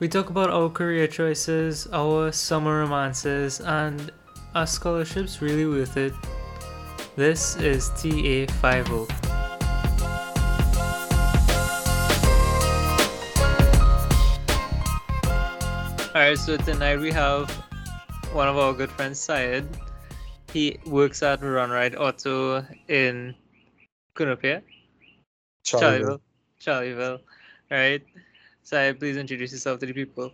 We talk about our career choices, our summer romances, and are scholarships really worth it? This is TA50. Alright, so tonight we have one of our good friends, Syed. He works at Run Ride Auto in Cunupia, Charlieville. Charlieville. Alright, Syed, please introduce yourself to the people.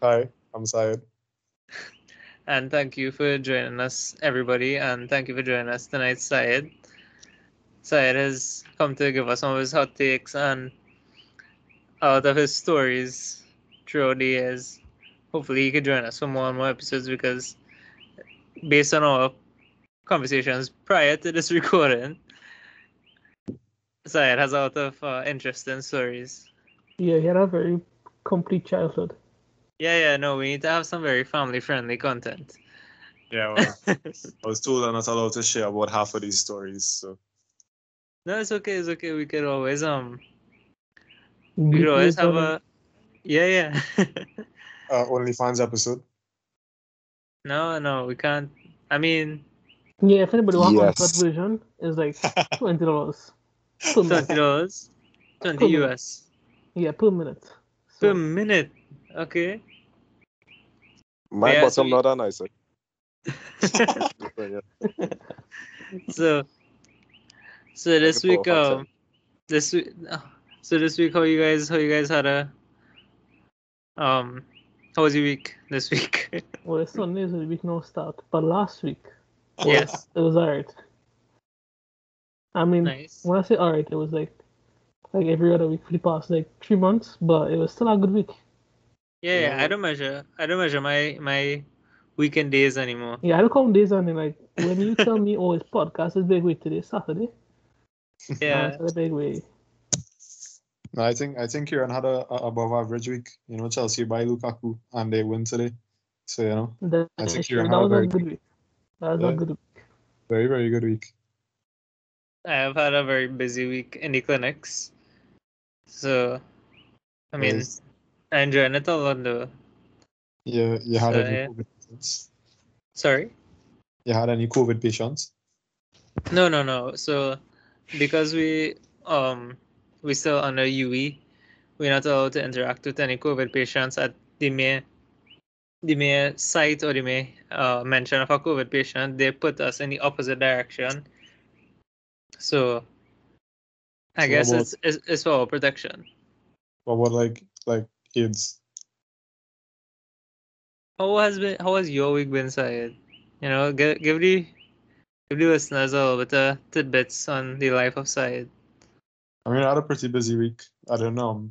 Hi, I'm Syed. And thank you for joining us, everybody. And thank you for joining us tonight, Syed. Syed has come to give us some of his hot takes and out of his stories throughout the years. Hopefully, he can join us for more and more episodes because, based on our conversations prior to this recording, Syed has a lot of uh, interesting stories. Yeah, he had a very complete childhood. Yeah, yeah, no, we need to have some very family friendly content. Yeah, well, I was told I'm not allowed to share about half of these stories. So No, it's okay. It's okay. We could always um, we We could always have a, yeah, yeah. uh, OnlyFans episode. no, no, we can't. I mean, Yeah, if anybody wants Yes. that version, it's like twenty dollars twenty dollars. twenty Cool. US Yeah, per minute. per minute. Okay. My Yeah, so bottom you- not that nice. eh? So, so this week, um, this week, so this week, how you guys, how you guys had a, um, how was your week this week? well, it's Sunday, so the week no start. But last week, yes. it was alright. I mean, Nice. when I say alright, it was like like every other week for the past like three months, but it was still a good week. Yeah, yeah. I don't measure. I don't measure my my weekend days anymore. Yeah, I don't count days on it. Like when you tell me, oh, it's podcast is big week today, Saturday. Yeah. it's a big week. No, I think I think Kieran had a, a above average week. You know, Chelsea by Lukaku and they win today. So you know, That, I think that you're was had a a very good week. That was Yeah. a good week. very very good week. I have had a very busy week in the clinics. So, I mean, Yes. I enjoying it a lot. Yeah, you had So, any yeah. COVID patients? Sorry? You had any COVID patients? No, no, no. So, because we um we still under UE, we're not allowed to interact with any COVID patients at the mere the mere site or the mere uh, mention of a COVID patient. They put us in the opposite direction. So, I guess about- it's, it's it's for protection. What about like like kids? How has been? How has your week been, Syed? You know, give give the give the listeners a little bit of tidbits on the life of Syed. I mean, I had a pretty busy week. I don't know.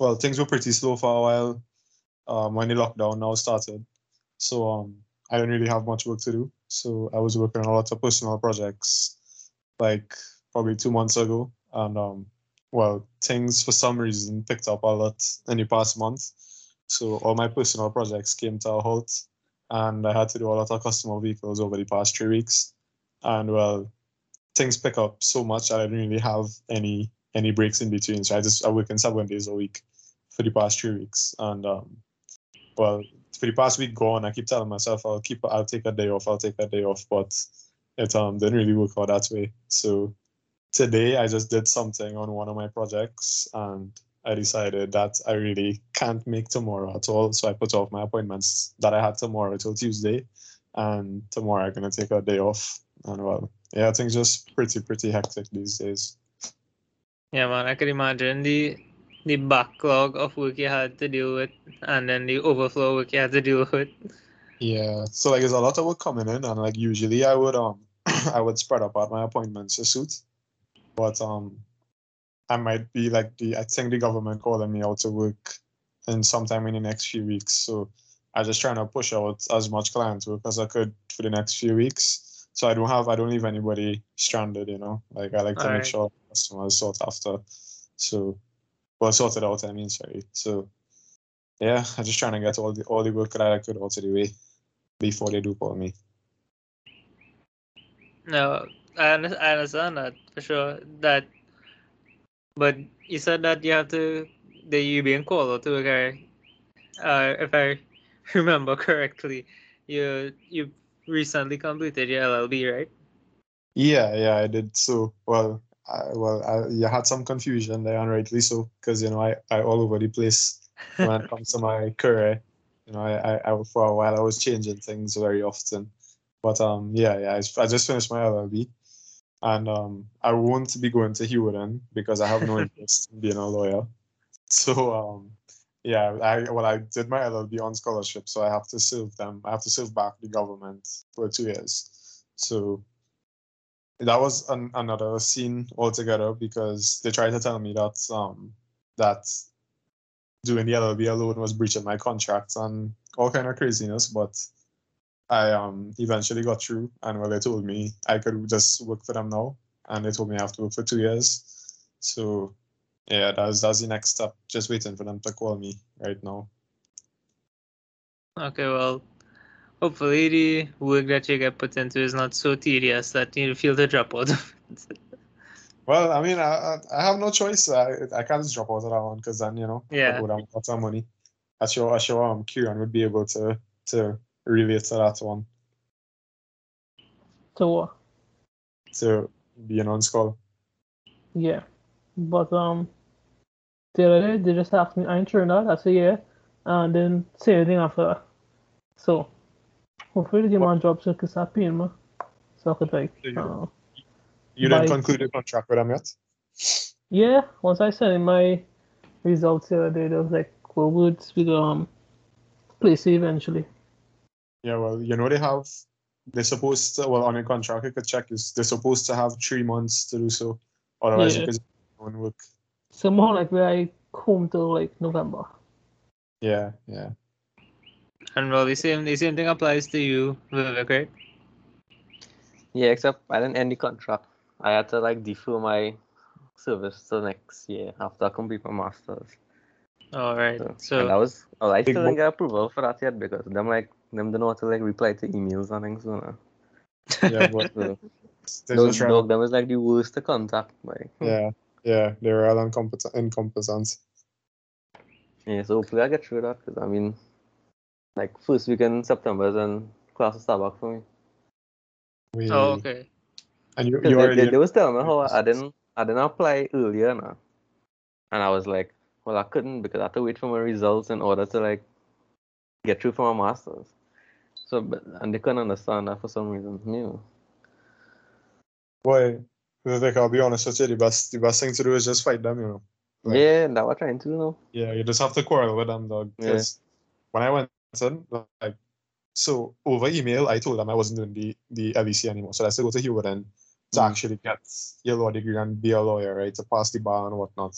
Well, things were pretty slow for a while um, when the lockdown now started. So um, I didn't really have much work to do. So I was working on a lot of personal projects, like probably two months ago. And um, well, things for some reason picked up a lot in the past month. So all my personal projects came to a halt, and I had to do a lot of customer vehicles over the past three weeks. And well, things pick up so much that I didn't really have any any breaks in between. So I just I work in seven days a week for the past three weeks. And um well for the past week gone, I keep telling myself I'll keep I'll take a day off, I'll take a day off, but it um didn't really work out that way. So today I just did something on one of my projects and I decided that I really can't make tomorrow at all. So I put off my appointments that I had tomorrow till Tuesday. And tomorrow I'm gonna take a day off. And well, yeah, things just pretty pretty hectic these days. Yeah, man, I could imagine the the backlog of work you had to deal with, and then the overflow work you had to deal with. Yeah. So like there's a lot of work coming in and like usually I would um I would spread out my appointments to suit. But um I might be like the I think the government calling me out to work in sometime in the next few weeks. So I just trying to push out as much client work as I could for the next few weeks. So I don't have I don't leave anybody stranded, you know. Like I like to Alright. make sure customers sort after. So well sorted out, I mean, sorry. So yeah, I'm just trying to get all the all the work that I could out of the way before they do call me. No, I, I understand that for sure. That, but you said that you have to that you being called to work, uh, if I remember correctly, you you recently completed your LLB, right? Yeah, yeah, I did. So, well, I, well, I, you had some confusion there, and rightly so, because you know I, I all over the place when it comes to my career. You know, I, I, I for a while I was changing things very often, but um, yeah, yeah, I, I just finished my LLB, and um, I won't be going to Hugh Wooding because I have no interest in being a lawyer. So um, yeah, I well I did my LLB on scholarship, so I have to serve them. I have to serve back the government for two years. So that was an, another scene altogether because they tried to tell me that um that doing the LLB alone was breaching my contract and all kind of craziness, but I um eventually got through and well they told me I could just work for them now and they told me I have to work for two years. So yeah, that's that's the next step. Just waiting for them to call me right now. Okay, well, hopefully the work that you get put into is not so tedious that you feel the drop out. Well, I mean, I I, I have no choice. I I can't just drop out of that one because then you know I Yeah. go down with lots of money. I'm sure I'm sure um Kieran would be able to to relate to that one So uh, to being on school. yeah, but um, the other day they just asked me. I ain't sure now. I said yeah, and then say anything after that. So hopefully they give me a job so I can start paying me. So I could like, So you- uh, You didn't conclude a contract with them yet? yeah. Once I sent in my results the other day, there was like, well, would we go um, place eventually. Yeah, well, you know they have. They're supposed to. Well, on a contract, you could check is they're supposed to have three months to do so. Otherwise, Yeah. you could own work. So more like where I home till like November. Yeah, yeah. and well, the same the same thing applies to you, Vivek, right? Yeah, except I didn't end the contract. I had to like defer my service till next year after I complete my masters. All right. So, and So that was well, I Big still didn't get approval for that yet because I'm like them don't know how to like reply to emails and things. So, uh, Yeah, but so they're those just trying dog to- them was like the worst to contact. Like Yeah, yeah, they're all incompetent. incompetent. yeah, so hopefully I get through that because I mean, like first week in September is when classes start back for me. We, oh okay. And you, Because you they, already they, they was telling me how I didn't I didn't apply earlier now. And I was like, well I couldn't because I had to wait for my results in order to like get through for my masters. So but and they couldn't understand that for some reason. You boy. Vivek, I'll be honest with you. The best, the best thing to do is just fight them. You know. Like- Yeah, that we're trying to know. Yeah, you just have to quarrel with them, dog. Yeah. When I went in, like, so over email, I told them I wasn't doing the the LEC anymore. So I to go to Hugh Wooding to Mm. actually get your law degree and be a lawyer, right? To pass the bar and whatnot.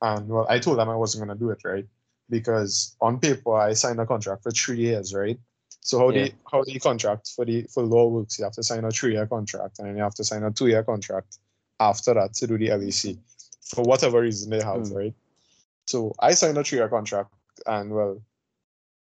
And well, I told them I wasn't gonna do it, right? Because on paper I signed a contract for three years, right? So how Yeah. the how the contract for the for law works, you have to sign a three year contract and then you have to sign a two year contract after that to do the LEC for whatever reason they have, Mm. right? So I signed a three year contract and well,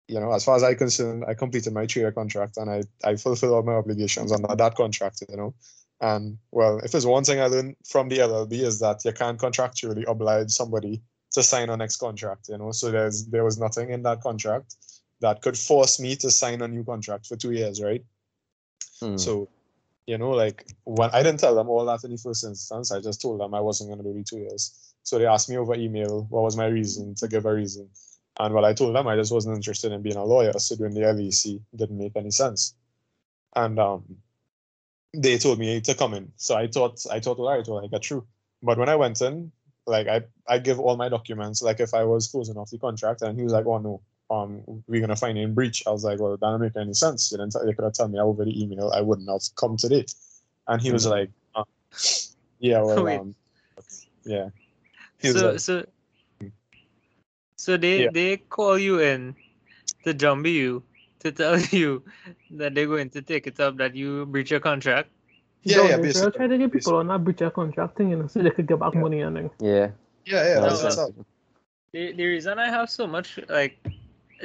you know, as far as I concerned, I completed my three year contract and I, I fulfilled all my obligations under that contract, you know. And well, if there's one thing I learned from the LLB is that you can't contractually oblige somebody to sign a next contract, you know. So there's there was nothing in that contract that could force me to sign a new contract for two years, right? Hmm. So, you know, like when I didn't tell them all that in the first instance, I just told them I wasn't going to do the two years. So they asked me over email what was my reason to give a reason. And what I told them I just wasn't interested in being a lawyer. So doing the LEC didn't make any sense. And um, they told me to come in. So I thought, I thought, all right, well, I got through. But when I went in, like I, I give all my documents, like if I was closing off the contract, and he was like, oh no, um, we're gonna find you in breach. I was like, well, that doesn't make any sense. You didn't, tell- you could have told me over the email, I wouldn't have come to today. And he was Mhm. like, uh, yeah, well, um, yeah. He was So like, so so they Yeah. they call you in to jump you to tell you that they're going to take it up that you breach your contract. yeah, No, yeah, they- They're basically. trying to get people on that breach of contract thing, you know, so they could get back Yeah. money and then. yeah. Yeah, yeah, No, that's what's up. The, the reason I have so much like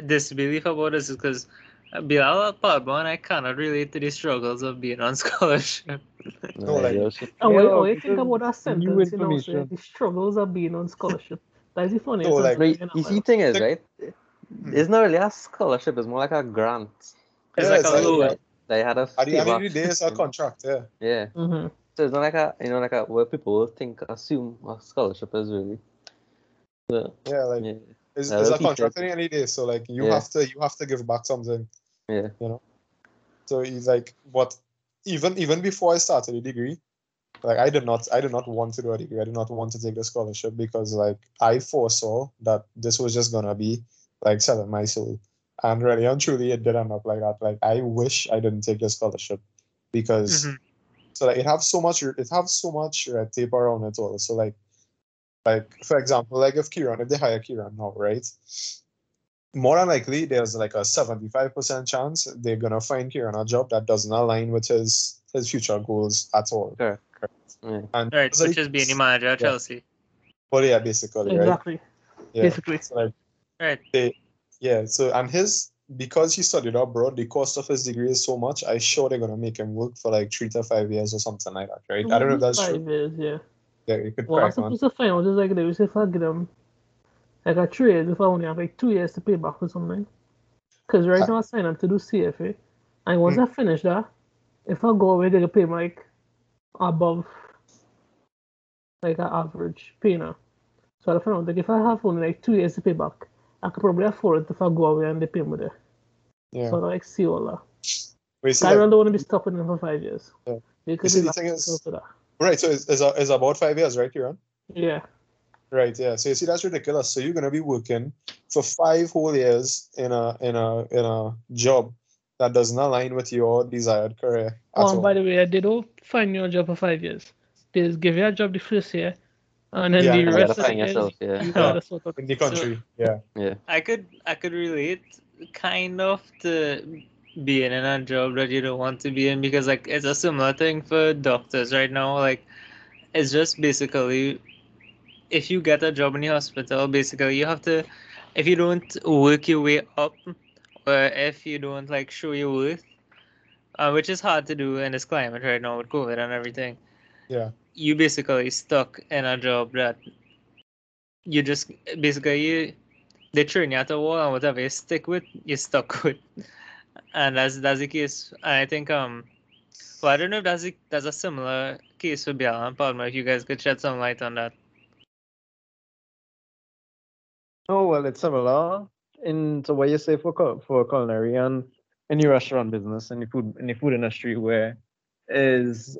disbelief about this is because Bilal Padman, I cannot relate to the struggles of being on scholarship. No, like- yeah, she- And Yeah, what, you think about that sentence, you know, say, information. the struggles of being on scholarship. That's the funny. So, like, No, you, you see, thing is, right? It's not really a scholarship. It's more like a grant. It's Yeah, like it's a like- loan. They had a At the end of the day, it's a contract, yeah. Yeah. hmm So it's not like a you know like a what people think assume a scholarship is really. So, Yeah, like yeah. It's, Yeah, it's a contract us. at the end of the day. So like you Yeah. have to you have to give back something. Yeah. You know. So he's like, what? Even even before I started the degree, like I did not I did not want to do a degree. I did not want to take the scholarship because like I foresaw that this was just gonna be like selling my soul. And really and truly it did end up like that. Like I wish I didn't take the scholarship because Mhm. so like it have so much it have so much red tape around it all. So like like for example, like if Kieran, if they hire Kieran now, right? More than likely there's like a 75% chance they're gonna find Kieran a job that doesn't align with his his future goals at all. Correct. Yeah. And Right, so which he- is being the manager at Yeah. Chelsea. But yeah, basically, right? Exactly. Yeah. Basically. So like Right. they yeah, so and his because he studied abroad, the cost of his degree is so much, I'm sure they're gonna make him work for like three to five years or something like that, right? I don't know if that's Five true. years, yeah. Yeah, you could Well, correct man. supposed to find like they if I get them like a trade if I only have like two years to pay back or something. Because right Uh, now I sign up to do CFA, and once Hmm. I finish that, if I go away, they can pay me like above like an average pay now. So I found out like if I have only like two years to pay back, I could probably afford it if I go away and they pay me there. Yeah. So I like see all that. You see, I really don't want to be stopping them for five years. Yeah. Could see, the thing is- for that. Right, so it's, it's, it's about five years, right, Kieran? Yeah. Right, yeah. So you see, that's ridiculous. So you're gonna be working for five whole years in a in a in a job that doesn't align with your desired career Oh, and all. by the way, they don't find you a job for five years. They just give you a job the first year, and then Yeah, the You rest gotta of the years, yourself. Yeah. you gotta sort out. in the country, yeah. Yeah. I could I could relate kind of to being in a job that you don't want to be in because like it's a similar thing for doctors right now. Like it's just basically if you get a job in the hospital, basically you have to if you don't work your way up or if you don't like show your worth, uh, which is hard to do in this climate right now with COVID and everything. Yeah. You basically stuck in a job that you just basically you they train you at the wall and whatever you stick with, you're stuck with. And that's that's the case. I think um well I don't know if that's a, that's a similar case for Bilal and Palmer, if you guys could shed some light on that. Oh well, it's similar in to what you say for for culinary and any restaurant business and the food in the food industry where is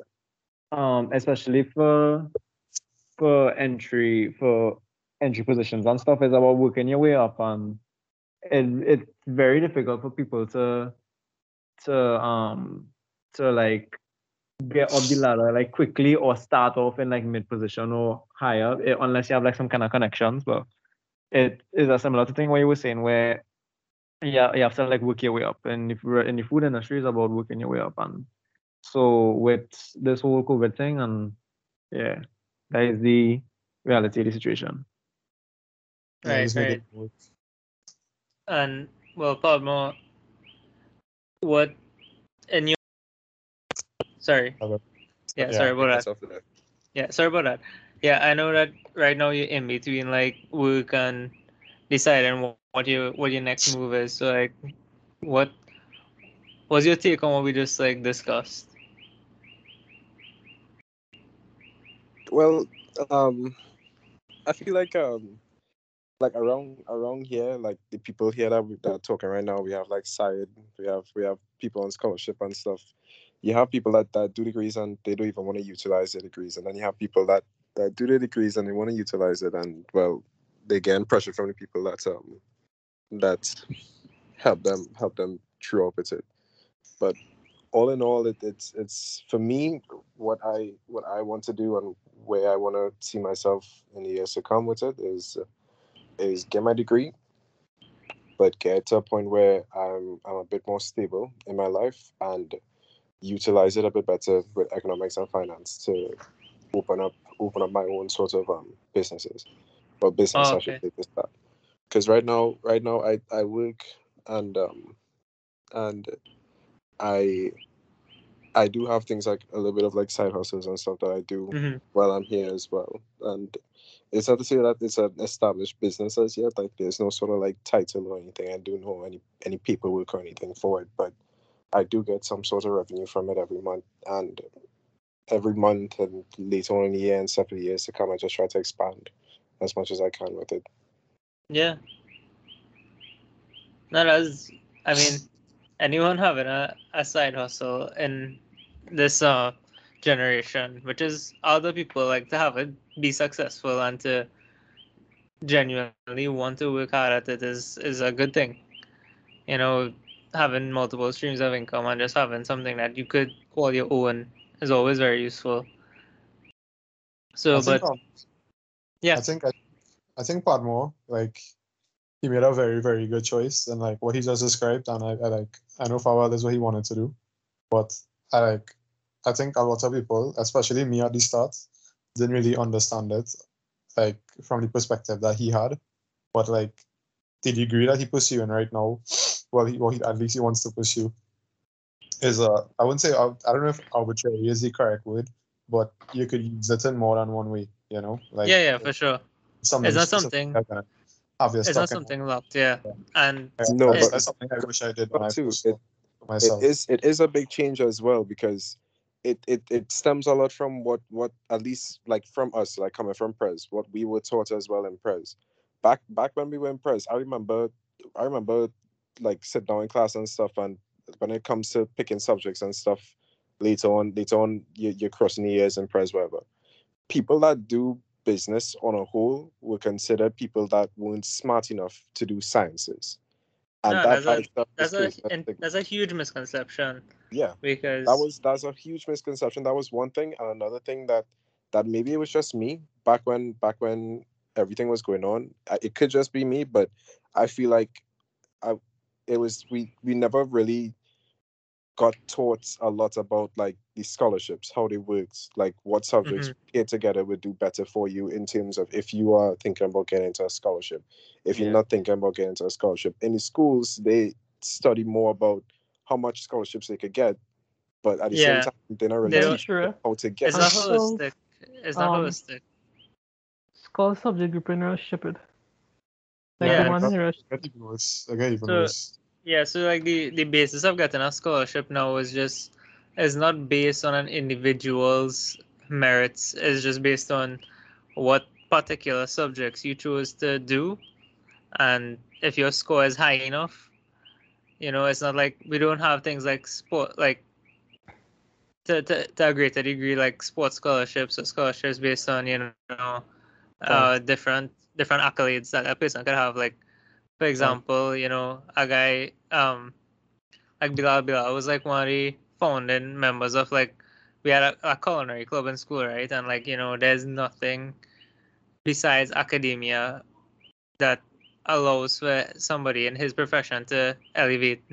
um especially for for entry for entry positions and stuff is about working your way up and it it's very difficult for people to to um to like get up the ladder like quickly or start off in like mid position or higher eh, unless you have like some kind of connections but it is a similar to thing what you were saying where yeah you have to like work your way up and if we're in the food industry is about working your way up and so with this whole covid thing and yeah that is the reality of the situation Right, right. And well, Palmer, what in your sorry, yeah, Yeah, sorry about that. That's off there. Yeah, sorry about that. Yeah, I know that right now you're in between like work and deciding what your what your next move is. So like, what was your take on what we just like discussed? Well, um, I feel like um, like around around here, like the people here that we that are talking right now, we have like Syed, we have we have people on scholarship and stuff. You have people that, that do degrees and they don't even want to utilize their degrees, and then you have people that that do their degrees and they want to utilize it, and well, they get pressure from the people that um that help them help them through up with it. But all in all, it, it's it's for me what I what I want to do and where I want to see myself in the years to come with it is is get my degree, but get to a point where I'm I'm a bit more stable in my life and utilize it a bit better with economics and finance to open up open up my own sort of um businesses or business Oh, I should say that because right now right now I I work and um and I I do have things like a little bit of like side hustles and stuff that I do Mm-hmm. while I'm here as well. And it's not to say that it's an established business as yet. Like there's no sort of like title or anything. I do know any any paperwork or anything for it, but I do get some sort of revenue from it every month, and every month and later on in the year and several years to come, I just try to expand as much as I can with it. Yeah. No, that's, I mean, anyone having a, a side hustle in this uh, generation, which is other people like to have it be successful and to genuinely want to work hard at it is, is a good thing. You know, having multiple streams of income and just having something that you could call your own is always very useful. So, I think, but um, yeah, I think I, I think Padmore, like he made a very, very good choice and like what he just described and I, I like I know Fawad is what he wanted to do. But I like I think a lot of people, especially me at the start, didn't really understand it, like from the perspective that he had. But like the degree that he pursuing right now, well, he, well, he at least he wants to pursue, is uh, I wouldn't say I don't know if arbitrary is the correct word, but you could use it in more than one way. You know, like yeah, yeah, for sure. something It's not specific something- that's Is that Have your It's stock not in- something locked, yeah. Yeah. And No, that's, but- that's something I wish I did when But too, first it, myself. it is it is a big change as well because it, it it stems a lot from what what at least like from us like coming from Prez what we were taught as well in Prez. Back back when we were in Prez I remember I remember like sit down in class and stuff and when it comes to picking subjects and stuff later on later on you, you're crossing the years in Prez whatever people that do business on a whole were considered people that weren't smart enough to do sciences. And No, that that's a- that's a and that's a huge misconception yeah. Because that was that's a huge misconception. That was one thing. And another thing that that maybe it was just me back when back when everything was going on. It could just be me but i feel like i it was we we never really got taught a lot about like the scholarships how they worked like what subjects mm-hmm. here together would do better for you in terms of if you are thinking about getting into a scholarship. If you're not thinking about getting into a scholarship in the schools they study more about how much scholarships they could get but at the Yeah. same time they're not really They don't- Sure. how to get it's not holistic. It's not um, holistic. Scholar subject group in Shepherd. Like Yeah. the one in Rush. Even worse. Even So- worse. Yeah, so like the the basis of getting a scholarship now is just is not based on an individual's merits. It's just based on what particular subjects you chose to do, and if your score is high enough, you know, it's not like we don't have things like sport like. To, to, to a greater degree, like sports scholarships or scholarships based on you know, uh, different different accolades that a person could have. Like, for example, you know, a guy um like Bilal Bilal was like one of the founding members of like we had a, a culinary club in school, right? And like, you know, there's nothing besides academia that allows for somebody in his profession to elevate.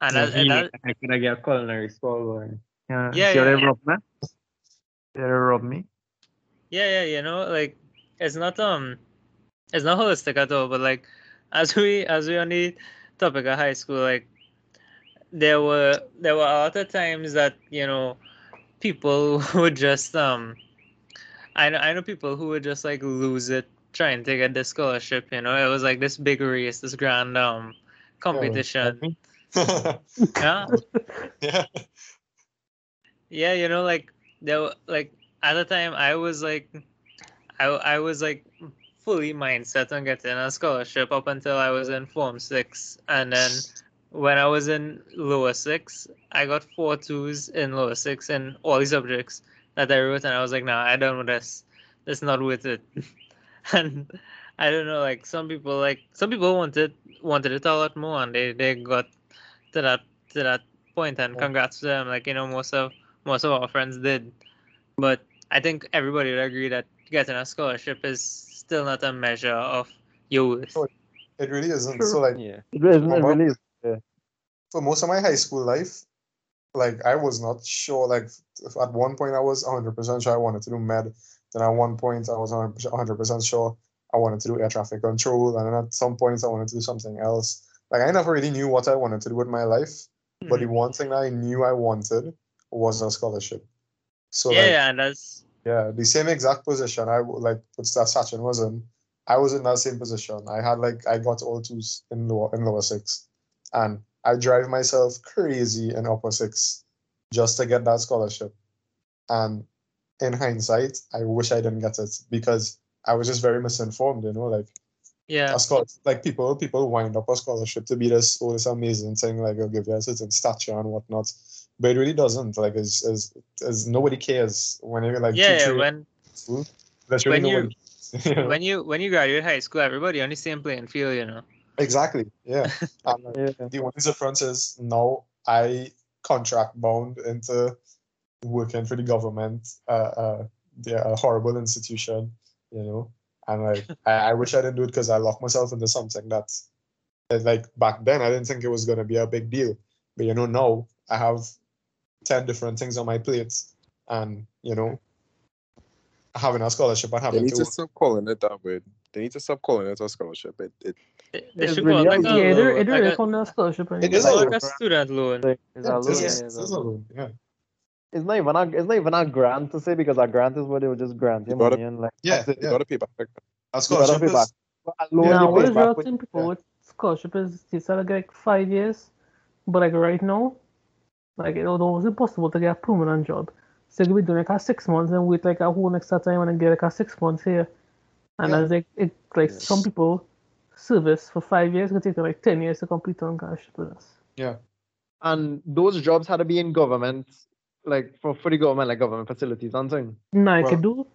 And, that, and that, I could have get culinary school. Yeah, Yeah, yeah, yeah. me? They me. yeah, yeah, you know, like it's not um it's not holistic at all, but like as we as we on the topic of high school, like there were there were a lot of times that, you know, people would just um I know I know people who would just like lose it trying to get the scholarship, you know. It was like this big race, this grand um competition. Yeah. yeah. Yeah, you know, like there were, like at the time I was like I I was like fully mindset on getting a scholarship up until I was in form six and then when I was in lower six, I got four twos in lower six in all the subjects that I wrote and I was like, nah, I don't want this. This is not worth it. and I don't know, like some people like some people wanted wanted it a lot more and they, they got to that to that point and Yeah. congrats to them. Like, you know, most of most of our friends did. But I think everybody would agree that getting a scholarship is still not a measure of your worth. Oh, It really isn't. Sure. So like Yeah. It isn't it really is. for most of my high school life, like I was not sure. Like at one point I was 100 percent sure I wanted to do med. Then at one point I was 100 percent sure I wanted to do air traffic control, and then at some points I wanted to do something else. Like I never really knew what I wanted to do with my life, but the Mm-hmm. one thing that I knew I wanted was a scholarship. So yeah, like, yeah, and that's Yeah, the same exact position I like that Sachin was in. I was in that same position. I had like I got all twos in lower in lower six, and I drive myself crazy in upper six just to get that scholarship. And in hindsight, I wish I didn't get it because I was just very misinformed. You know, like Yeah. a scholar, like people people wind up a scholarship to be this oh this amazing thing like it'll give you a certain stature and whatnot, but it really doesn't. Like as as as nobody cares when you're like Yeah, yeah. When school. That's really when you- you know? when you when you graduate high school, everybody on the same playing field, you know. exactly, yeah. And like, Yeah. the only difference is now I contract bound into working for the government, uh, uh, they're a horrible institution, you know. And like, I, I wish I didn't do it because I locked myself into something that's that, like back then I didn't think it was gonna be a big deal, but you know now I have ten different things on my plate, and you know, having a scholarship and They having need to to stop calling it that way. They need to stop calling it a scholarship. It, it They, they It's should really call it like a- a, Yeah, it loan, it like really a, called a scholarship. It is a like loan. a student loan. Like, it's yeah, a loan, is- yeah, this it's a is a loan. loan, yeah. It's not even a it's not even a grant to say because a grant is where they would just grant you You gotta- money and like Yeah, that's you yeah. gotta pay back. A You gotta scholarship pay is back. A loan Yeah, Now, you what pay your with- thing people with scholarship is it's like, like five years, but like right now, like it was almost impossible to get a permanent job. So you could be doing like a six months and wait like a whole extra time and then get like a six months here. And Yeah. as like it like Yes. some people service for five years could take them like ten years to complete on scholarship with us. and those jobs had to be in government, like for, for the government, like government facilities and thing. Now you Well, could do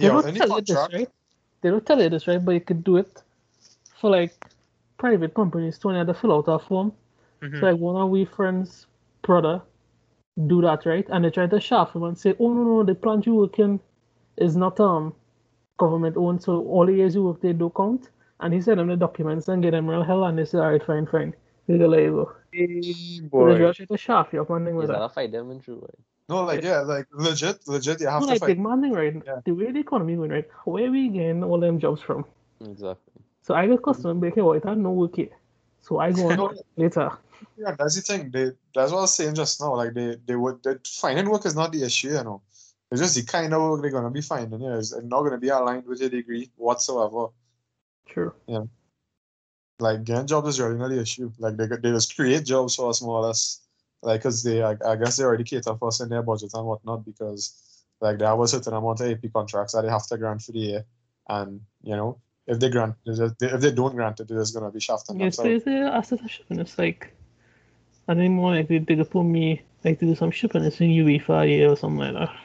they yeah, don't any tell you this, right? They don't tell you this, right? But you could do it for like private companies to have to fill out a form. Mhm. So like one of we friends' brother do that, right? And they try to shaft him and say, Oh no no, the plant you work in is not um government owned, so all the years you work they do count. And he sent them the documents and get them real hell and they say, Alright, fine, fine. We go let you go. Hey, So they boy. just try to shaft you up and thing Is like that that. fight them in true way? No, like eh. yeah, like legit, legit. You have No, to like fight. big man thing, right? Yeah. The way the economy going, right? Where we getting all them jobs from? Exactly. So I got customer be like, hey, what, I no work here. So I go No, on later. yeah, that's the thing. They that's what I was saying just now. Like they they would they, finding work is not the issue, you know. It's just the kind of work they're gonna be finding. Yeah, it's not gonna be aligned with your degree whatsoever. Sure. Like getting jobs is really not the issue. Like they they just create jobs for us more or less. Like because they I, I guess they already cater for us in their budget and whatnot because like they have a certain amount of AP contracts that they have to grant for the year, and you know if they grant just, if they don't grant it, they're just gonna be shafting themselves. it's a shipping. It's like I think more like they they put me like to do some shipping it's in UE for a year or something like that.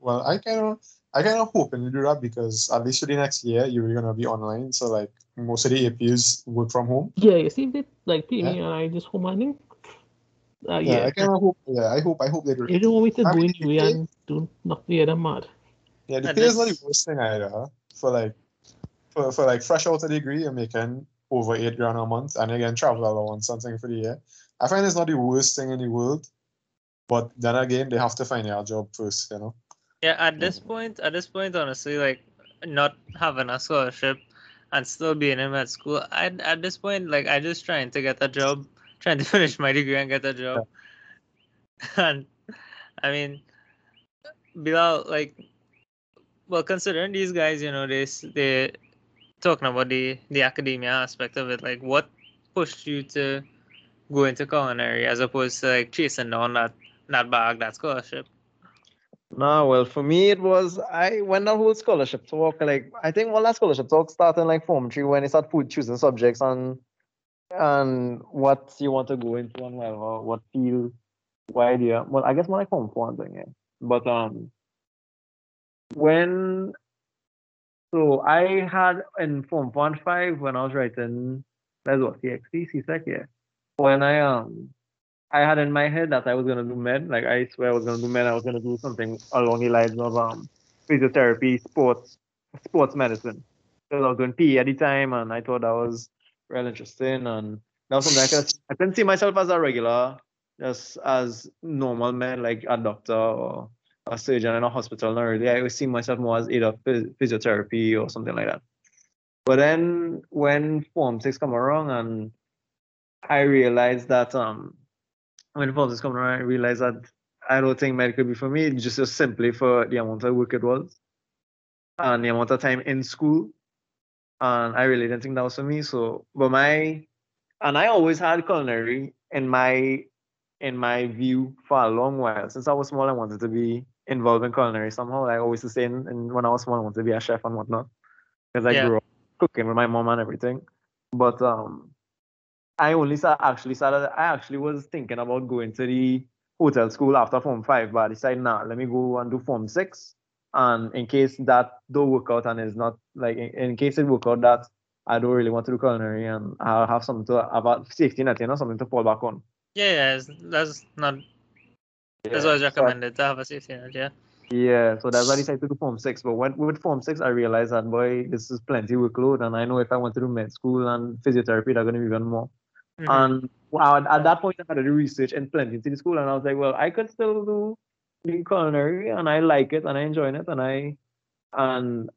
Well, I kind of, I kind of hoping to do that because at least for the next year, you're gonna be online. So like most of the APs work from home. Yeah, you see if they like pay me and I just home running. Uh, Yeah, yeah. I kind of hope. Yeah, I hope. I hope they do. You don't want me to I go mean, in UE they- and do knock the other mad. Yeah, the And pay is not this- the worst thing either. Huh? For like, for, for like fresh out of degree, you're making over eight grand a month, and again travel allowance something for the year. I find it's not the worst thing in the world, but then again, they have to find their job first. You know. Yeah, at this point, at this point, honestly, like not having a scholarship and still being in med school, I at this point, like I just trying to get a job, trying to finish my degree and get a job. And I mean, Bilal, like, well, considering these guys, you know, they they talking about the the academia aspect of it, like, what pushed you to go into culinary as opposed to like chasing down that that bag, that scholarship? No, well, for me, it was I went on whole scholarship talk. Like I think one last scholarship talk started like form three when they start food choosing subjects and and what you want to go into and whatever, what field, what idea. Well, I guess more like form four and thing, yeah. But um, when so I had in form four and five when I was writing that's what CXC, CSEC, yeah. When I um I had in my head that I was gonna do med. Like I swear I was gonna do med. I was gonna do something along the lines of um physiotherapy, sports, sports medicine. Because I was doing PE at the time, and I thought that was real interesting, and that was something I could. I couldn't see myself as a regular, just as normal med, like a doctor or a surgeon in a hospital. Not really. I always see myself more as either physiotherapy or something like that. But then when Form Six come around, and I realized that um when the is coming around, I realized that I don't think med could be for me, just, just simply for the amount of work it was and the amount of time in school. And I really didn't think that was for me. So, but my, and I always had culinary in my, in my view for a long while. Since I was small, I wanted to be involved in culinary somehow. I always was saying, and when I was small, I wanted to be a chef and whatnot. Because I Yeah. grew up cooking with my mom and everything. But um, I only sa- actually started. I actually was thinking about going to the hotel school after Form Five, but I decided, nah, let me go and do Form Six. And in case that don't work out and is not like, in, in case it work out that I don't really want to do culinary and I'll have something to about safety net, you know, something to fall back on. Yeah, yeah, that's not that's Yeah, always so recommended to have a safety net. Yeah. Yeah, so that's why I decided to do Form 6. But when, with Form 6, I realized that, boy, this is plenty workload. And I know if I want to do med school and physiotherapy, they're going to be even more. Mhm. And at, at that point, I had to do research and plenty to the school. And I was like, well, I could still do the culinary and I like it and I enjoy it. And I, and,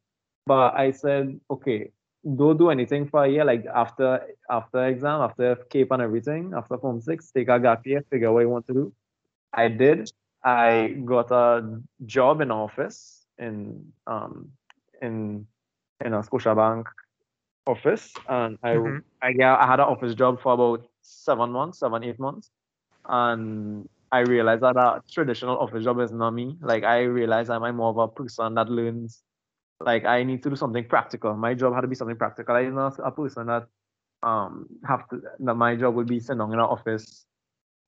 but I said, okay, don't do anything for a year. Like after, after exam, after CAPE and everything, after Form 6, take a gap year, figure out what you want to do. I did. I got a job in office in um in in a Scotiabank office, and I Mhm. I yeah I had an office job for about seven months, seven eight months, and I realized that a traditional office job is not me. Like I realized I'm more of a person that learns. Like I need to do something practical. My job had to be something practical. I'm not a person that um have to. That my job would be sitting in an office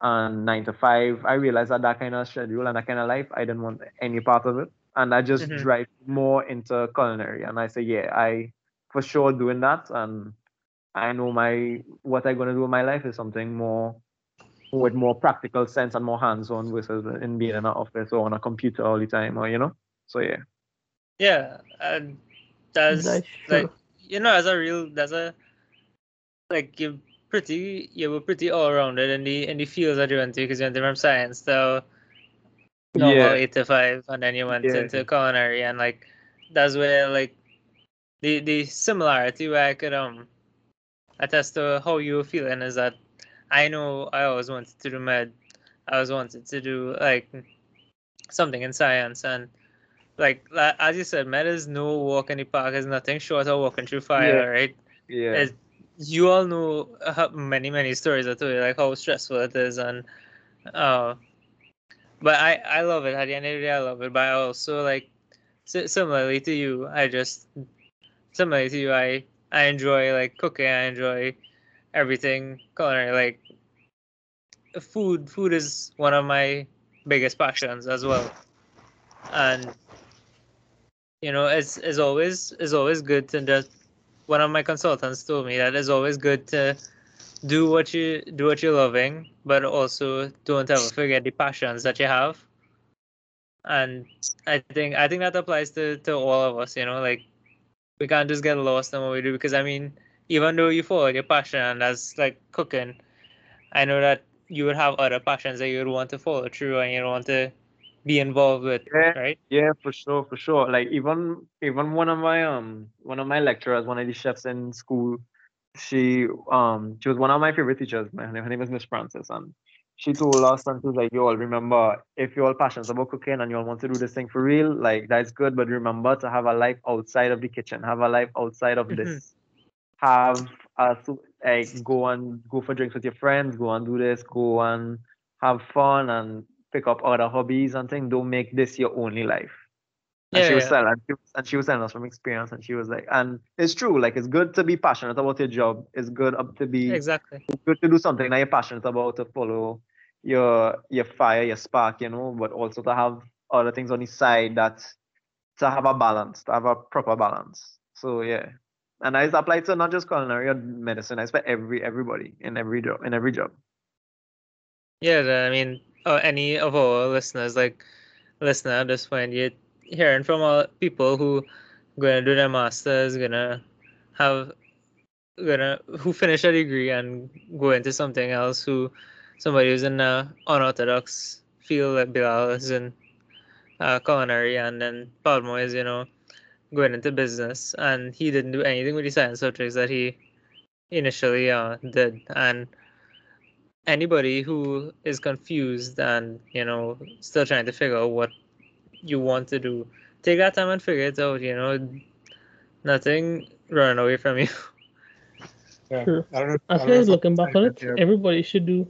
and nine to five. I realized that that kind of schedule and that kind of life, I didn't want any part of it. And I just Mhm. drive more into culinary. And I say, yeah, I for sure doing that. And I know my what I'm gonna do in my life is something more with more practical sense and more hands-on versus in being in an office or on a computer all the time or you know. So yeah. Yeah, and that's That's like you know, as a real, that's a like you're pretty, you were pretty all rounded in the in the fields that you went to because you went from science to normal Yeah. eight to five, and then you went Yeah. into culinary, and like that's where like the the similarity where I could um attest to how you were feeling is that I know I always wanted to do med, I always wanted to do like something in science and like as you said, med is no walk in the park, is nothing short of walking through fire, right? Yeah. It's, you all know uh, many many stories I told you like how stressful it is and uh but I I love it at the end of the day I love it but I also like similarly to you I just similarly to you I I enjoy like cooking I enjoy everything culinary like food food is one of my biggest passions as well and you know it's it's always it's always good to just one of my consultants told me that it's always good to do what you do what you're loving, but also don't ever forget the passions that you have. And I think I think that applies to, to all of us, you know, like we can't just get lost in what we do because I mean, even though you follow your passion and that's like cooking, I know that you would have other passions that you would want to follow through and you want to be involved with, Yeah. right? Yeah, for sure, for sure. Like even even one of my um one of my lecturers, one of the chefs in school, she um she was one of my favorite teachers. My her name, her name is Miss Francis, and she told us and she was like, "You all remember if you're all passionate about cooking and you all want to do this thing for real, like that's good. But remember to have a life outside of the kitchen, have a life outside of Mhm. this. Have a like go and go for drinks with your friends, go and do this, go and have fun and pick up other hobbies and things. Don't make this your only life. And Yeah, she was yeah. telling and she, was- and she was telling us from experience and she was like and it's true, like it's good to be passionate about your job. It's good up to be Exactly. good to do something that you're passionate about to follow your your fire, your spark, you know, but also to have other things on the side that to have a balance, to have a proper balance. So yeah. And it's applied to not just culinary or medicine, it's for every everybody in every job in every job. Yeah, I mean, uh, any of our listeners, like listener at this point, you're hearing from all people who gonna do their masters, gonna have, gonna who finish a degree and go into something else. Who somebody who's in a unorthodox field, like Bilal is in uh, culinary, and then Palmo is, you know, going into business, and he didn't do anything with the science subjects that he initially uh, did, and anybody who is confused and you know still trying to figure out what you want to do, take that time and figure it out. You know, nothing running away from you. Yeah. True. I don't know. I I don't feel like looking back on it, here. everybody should do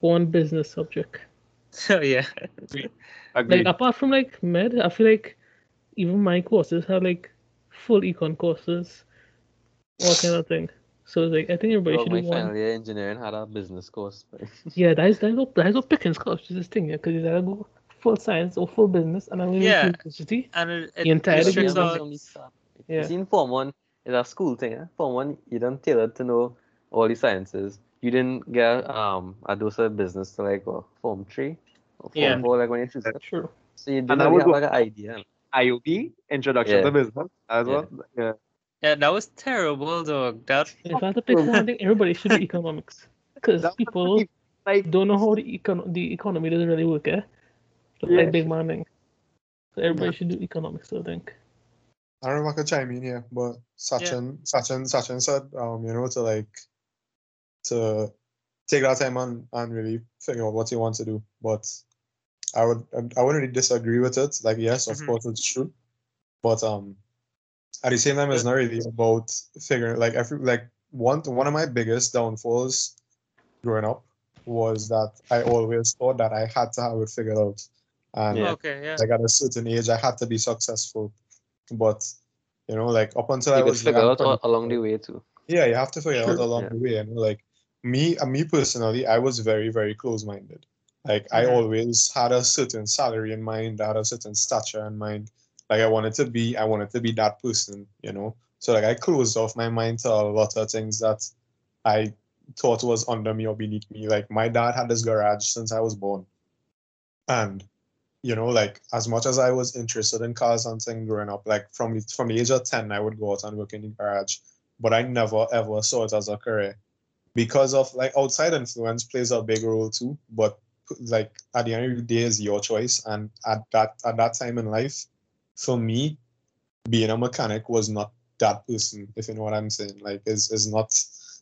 one business subject. So oh, yeah, Like Agreed. apart from like med, I feel like even my courses have like full econ courses, all kind of thing. So it's like I think everybody Well, should my do one. final year engineering had a business course. Yeah, that is that is what that is what Pickens College is this thing, yeah, because you either go full science or full business, and I mean Yeah. university. and it, it The entire restricts degree. out. Yeah. You see, in Form 1, it's a school thing. Eh? Form 1, you don't tailored to know all the sciences. You didn't get um a dose of business to like what, Form 3 or Form Yeah. 4, like when you choose it. True. So you And didn't I really would have like an idea. IOB, Introduction Yeah. to Business. As Yeah. well. Yeah. Yeah, that was terrible, dog. That If I had to pick one thing, everybody should do economics, because people like don't know how the econ the economy doesn't really work, eh? So, Yeah. Like big man thing. So everybody should do economics, I think. I don't know if I could chime in here, but Sachin, Sachin, Sachin said, um, you know, to like, to take that time and, and really figure out what you want to do. But I would, I wouldn't really disagree with it. Like, yes, of Mhm. course it's true, but um, at the same time, it's not really about figuring like every like one one of my biggest downfalls growing up was that I always thought that I had to have it figured out, and Yeah. okay, yeah. like at a certain age, I had to be successful. But you know, like up until I You could was figure young, out al- along the way too. yeah, you have to figure out along Yeah. the way. And like me, uh, me personally, I was very, very close-minded. Like I Mhm. always had a certain salary in mind, I had a certain stature in mind. Like I wanted to be, I wanted to be that person, you know. So like I closed off my mind to a lot of things that I thought was under me or beneath me. Like my dad had this garage since I was born, and you know, like as much as I was interested in cars things growing up, like from the, from the age of ten, I would go out and work in the garage but I never ever saw it as a career because of like outside influence plays a big role too. But like at the end of the day, is your choice, and at that at that time in life, for me, being a mechanic was not that person. If you know what I'm saying, like is is not.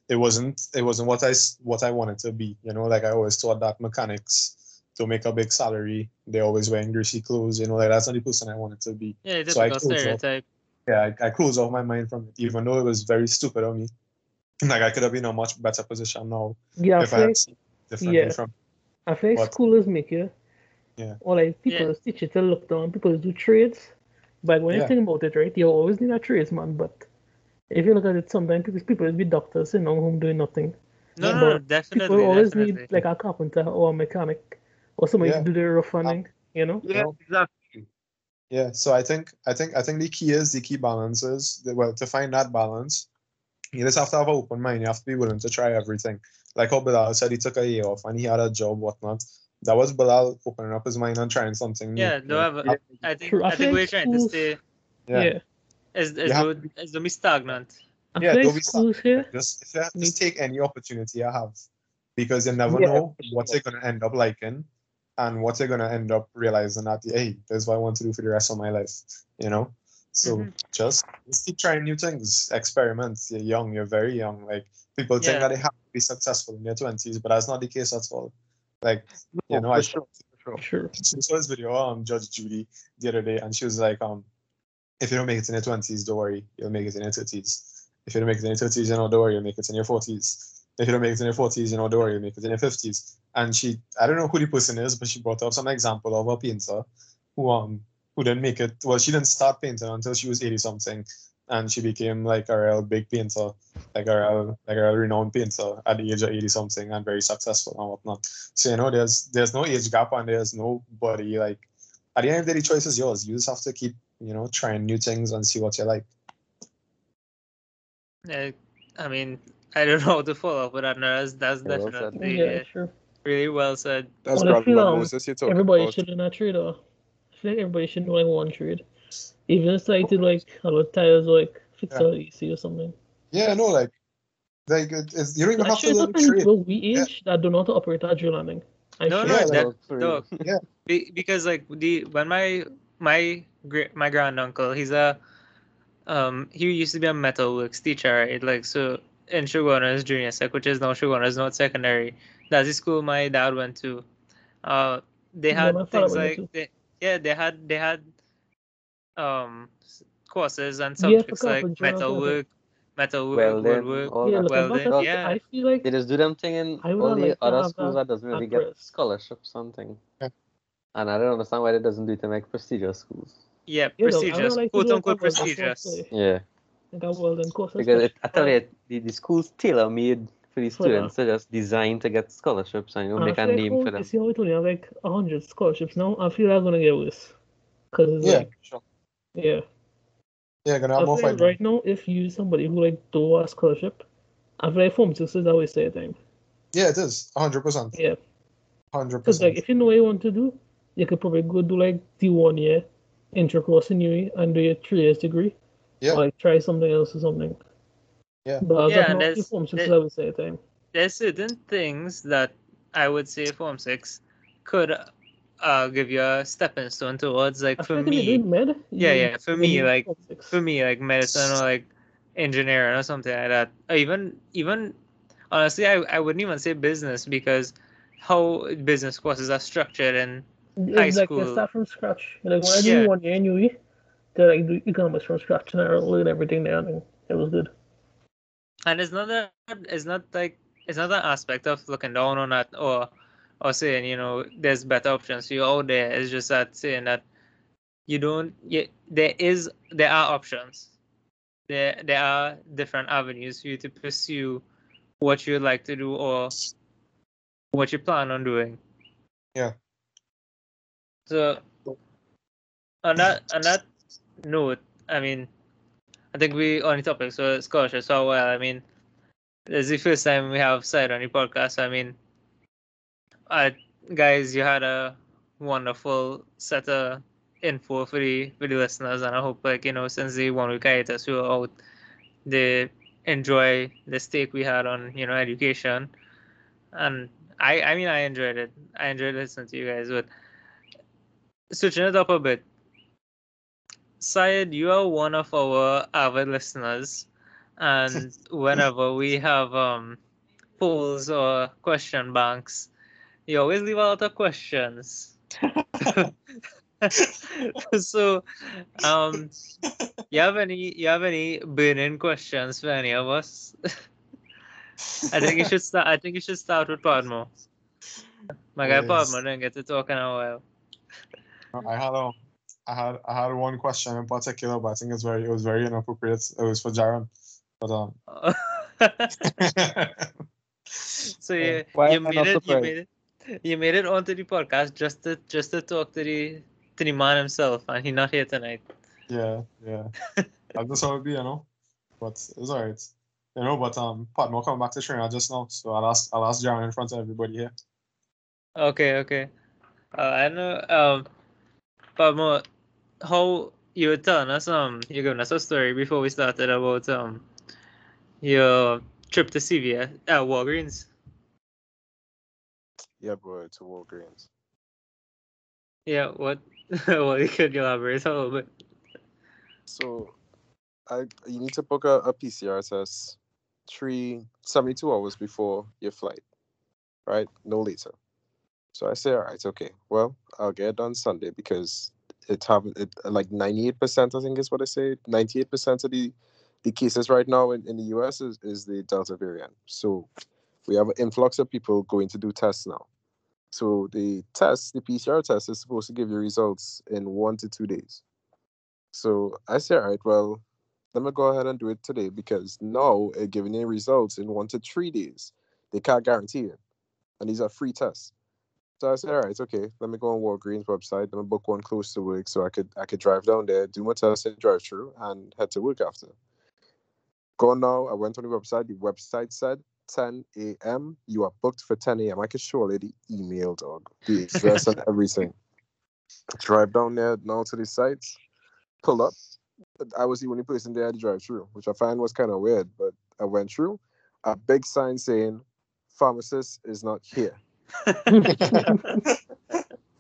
It wasn't. It wasn't what I what I wanted to be. You know, like I always thought that mechanics to make a big salary, they always wearing greasy clothes. You know, like that's not the person I wanted to be Yeah, So I typical closed off. stereotype. yeah, I, I closed off my mind from it, even though it was very stupid of me. Like I could have been in a much better position now Yeah, I if I feel had seen differently yeah. from. I feel like What? schoolers make you, Yeah. or like people teach you to look down. People do trades, but when Yeah. you think about it, right, you always need a tradesman. But if you look at it, sometimes because people will be doctors sitting on home doing nothing. No, Yeah, no, no, but definitely, People always definitely. need like a carpenter or a mechanic or somebody Yeah. to do the rough running. Um, you know. yeah, exactly. Yeah, so I think I think I think the key is the key balance is that, well to find that balance, you just have to have an open mind. You have to be willing to try everything. Like how Bilal said, he took a year off and he had a job, whatnot. That was Bilal opening up his mind and trying something new. Yeah, you no, know? have a- I think I I think we're trying to schools- stay Yeah. Yeah. as as You have as though be stagnant. I Yeah, feel don't be schools here. Just if you have- just take any opportunity I have, because you never Yeah, know for what sure. you're gonna end up liking, and what you're gonna end up realizing that hey, this is what I want to do for the rest of my life. You know, so Mhm. just just keep trying new things, experiment. You're young, you're very young. Like people think Yeah. that they have to be successful in their twenties, but that's not the case at all. Like you know, I sure, sure. Sure. she saw this video um Judge Judy the other day, and she was like, um, if you don't make it in your twenties, don't worry, you'll make it in your thirties. If you don't make it in your thirties, you know, don't worry, you'll make it in your forties. If you don't make it in your forties, you know, don't worry, you'll make it in your fifties. And she, I don't know who the person is, but she brought up some example of a painter who um who didn't make it. Well, she didn't start painting until she was eighty something, and she became like a real big painter, like a real like a real renowned painter at the age of eighty something, and very successful and whatnot. So you know, there's there's no age gap and there's nobody like at the end of the day, the choice is yours. You just have to keep you know trying new things and see what you like. Uh, I mean, I don't know how to follow up with that. No, that's that's Yeah, well definitely Yeah, uh, sure. really well said. That's Well, I probably feel, what um, Moses you're talking Everybody about. should learn a trade, though. I feel like everybody should know like one trade. Even if like to like a lot of tires like fix Yeah. EC or something. Yeah, no, like like it's, you don't even have to Actually, learn not a trade. people we Yeah. age that do not operate a drill landing. I'm No, sure. no, Yeah, that, like, for dog. Yeah. Be, because like the when my my my grand uncle, he's a um he used to be a metalworks teacher, right? Like so in Chaguanas Junior Sec, which is now Chaguanas North Secondary. That's the school my dad went to. Uh, they had my father things like they, yeah, they had they had um courses and Yeah, for subjects like carpentry and all metal work, metal work, Welding, woodwork. all yeah, that. looking well, back then, at it, yeah. I feel like They just do them thing in I all the liked other schools that that doesn't really at get first. scholarships something. Yeah. And I don't understand why they doesn't do it in like prestigious schools. Yeah, You know, prestigious, like quote unquote like a welding course, prestigious. Yeah. Like a welding course. Because it, I tell you, the, the school's tailor made for these For that. students to just designed to get scholarships and you know, And I make a feel like, name oh, for You them. see how it only have like a hundred scholarships now? I feel like gonna get worse. Cause it's Yeah, like, sure. yeah. Yeah, gonna I have feel more like right now, if you somebody who like do a scholarship, I feel like form six is always say thing. Yeah, it is. hundred percent. Yeah. 100%. Cause like if you know what you want to do, you could probably go do like the one year intercourse in UE and do your three years degree. Yeah. Like try something else or something. Yeah. But Yeah, yeah, and not there's- form six is there- always say thing. There's certain things that I would say Form Six could uh give you a stepping stone towards. Like I for feel like if me, med, Yeah, yeah, for me, like, for me like medicine or like engineering or something like that or even even honestly I, I wouldn't even say business because how business courses are structured and high it's like start from scratch. Like when I Yeah. do one year in UE, they like do economics from scratch and I learned everything there and it was good. and it's not that it's not like it's not an aspect of looking down on that or or saying you know there's better options for you out there. It's just that saying that you don't you, there is there are options. There there are different avenues for you to pursue what you'd like to do or what you plan on doing. Yeah. so on that on that note i mean i think we on the topic so scholarships so well i mean this is the first time we have side on the podcast i mean uh, guys you had a wonderful set of info for the for the listeners and i hope like you know since the one week hiatus we were out they enjoy the stake we had on you know education. And i i mean i enjoyed it. I enjoyed listening to you guys but switching it up a bit Syed, you are one of our avid listeners, and whenever we have um polls or question banks, you always leave a lot of questions. so, um, you have any you have any burning questions for any of us? I think you should start. I think you should start with Padmo. My guy Yes. Padmo didn't get to talk in a while. I had um, I had I had one question in particular, but I think it's very it was very inappropriate. It was for Jaron, but um. so you, Why you made it you made it you made it onto the podcast just to just to talk to the to the man himself and he's not here tonight yeah, yeah. That's how it be, you know. But it's alright. You know, but um, Patmo coming back to Trinidad just now, so I'll ask I'll ask Jaron in front of everybody here. okay okay uh, i know um but more how you were telling us um you giving us a story before we started about um your trip to CVS uh Walgreens Yeah, bro, to Walgreens. yeah what well you could elaborate a little bit So, I you need to book a, a PCR test three 72 hours before your flight, right? No later. So I say, all right, okay. Well, I'll get it done Sunday because it have it like 98%, I think is what I say. 98% of the the cases right now in, in the US is, is the Delta variant. So we have an influx of people going to do tests now. So the test, the PCR test, is supposed to give you results in one to two days. So I say all right, well, let me go ahead and do it today because now it giving you results in one to three days. They can't guarantee it. And these are free tests. So I said, all right, it's okay, let me go on Walgreens website, let me book one close to work so I could I could drive down there, do my test and drive through and head to work after. Go now, I went on the website. The website said 10 a.m. You are booked for 10 a.m. I could show a lady email dog, the address and everything. Drive down there now to the sites, pull up. I was the only person there to drive through, which I find was kind of weird, but I went through. A big sign saying, pharmacist is not here.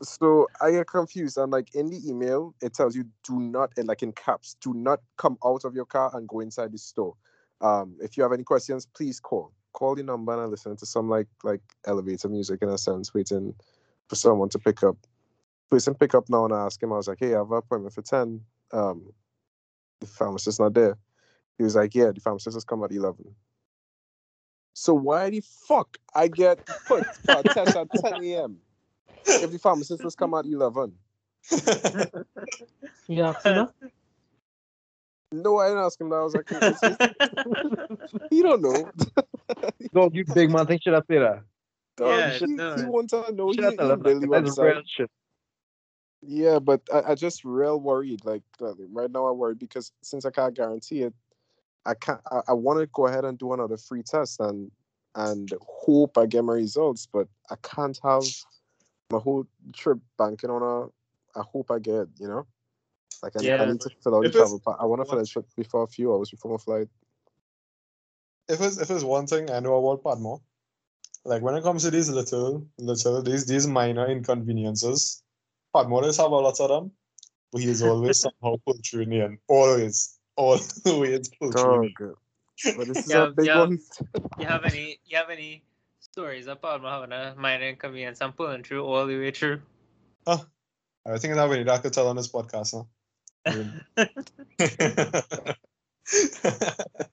So I get confused. And like in the email, it tells you do not, and like in caps, do not come out of your car and go inside the store. Um, if you have any questions, please call. Call the number and listen to some like like elevator music in a sense, waiting for someone to pick up. Person pick up now and I ask him, I was like, Hey, I have an appointment for 10. Um, the pharmacist's not there. He was like, Yeah, the pharmacist has come at 11. So why the fuck I get put for a test at 10 a.m. if the pharmacist has come at 11? You asked him that? No, I didn't ask him that. I was like, "It's just- he don't know. Dog, you big man think should I say that? Dog, Yeah, he, no. he wants to know. He, Should I he tell him really that? wants That's real shit. Yeah, but I, I just real worried. Like uh, right now, I'm worried because since I can't guarantee it, I can't. I, I want to go ahead and do another free test and and hope I get my results, but I can't have my whole trip banking on a. I hope I get. You know, like I, I need to fill out the travel. pa- I want to fill it for- before a few hours before my flight. if it's if it's one thing I know about Padmore, like when it comes to these little little these these minor inconveniences, Padmore does have a lot of them, but he's always somehow pulled through in the end. Always, always pulled through. in Dog. But this is Yeah, a big yeah. one. you have any you have any stories about having a minor inconvenience and pulling through all the way through? the end. I think I have any that I could tell on this podcast, huh?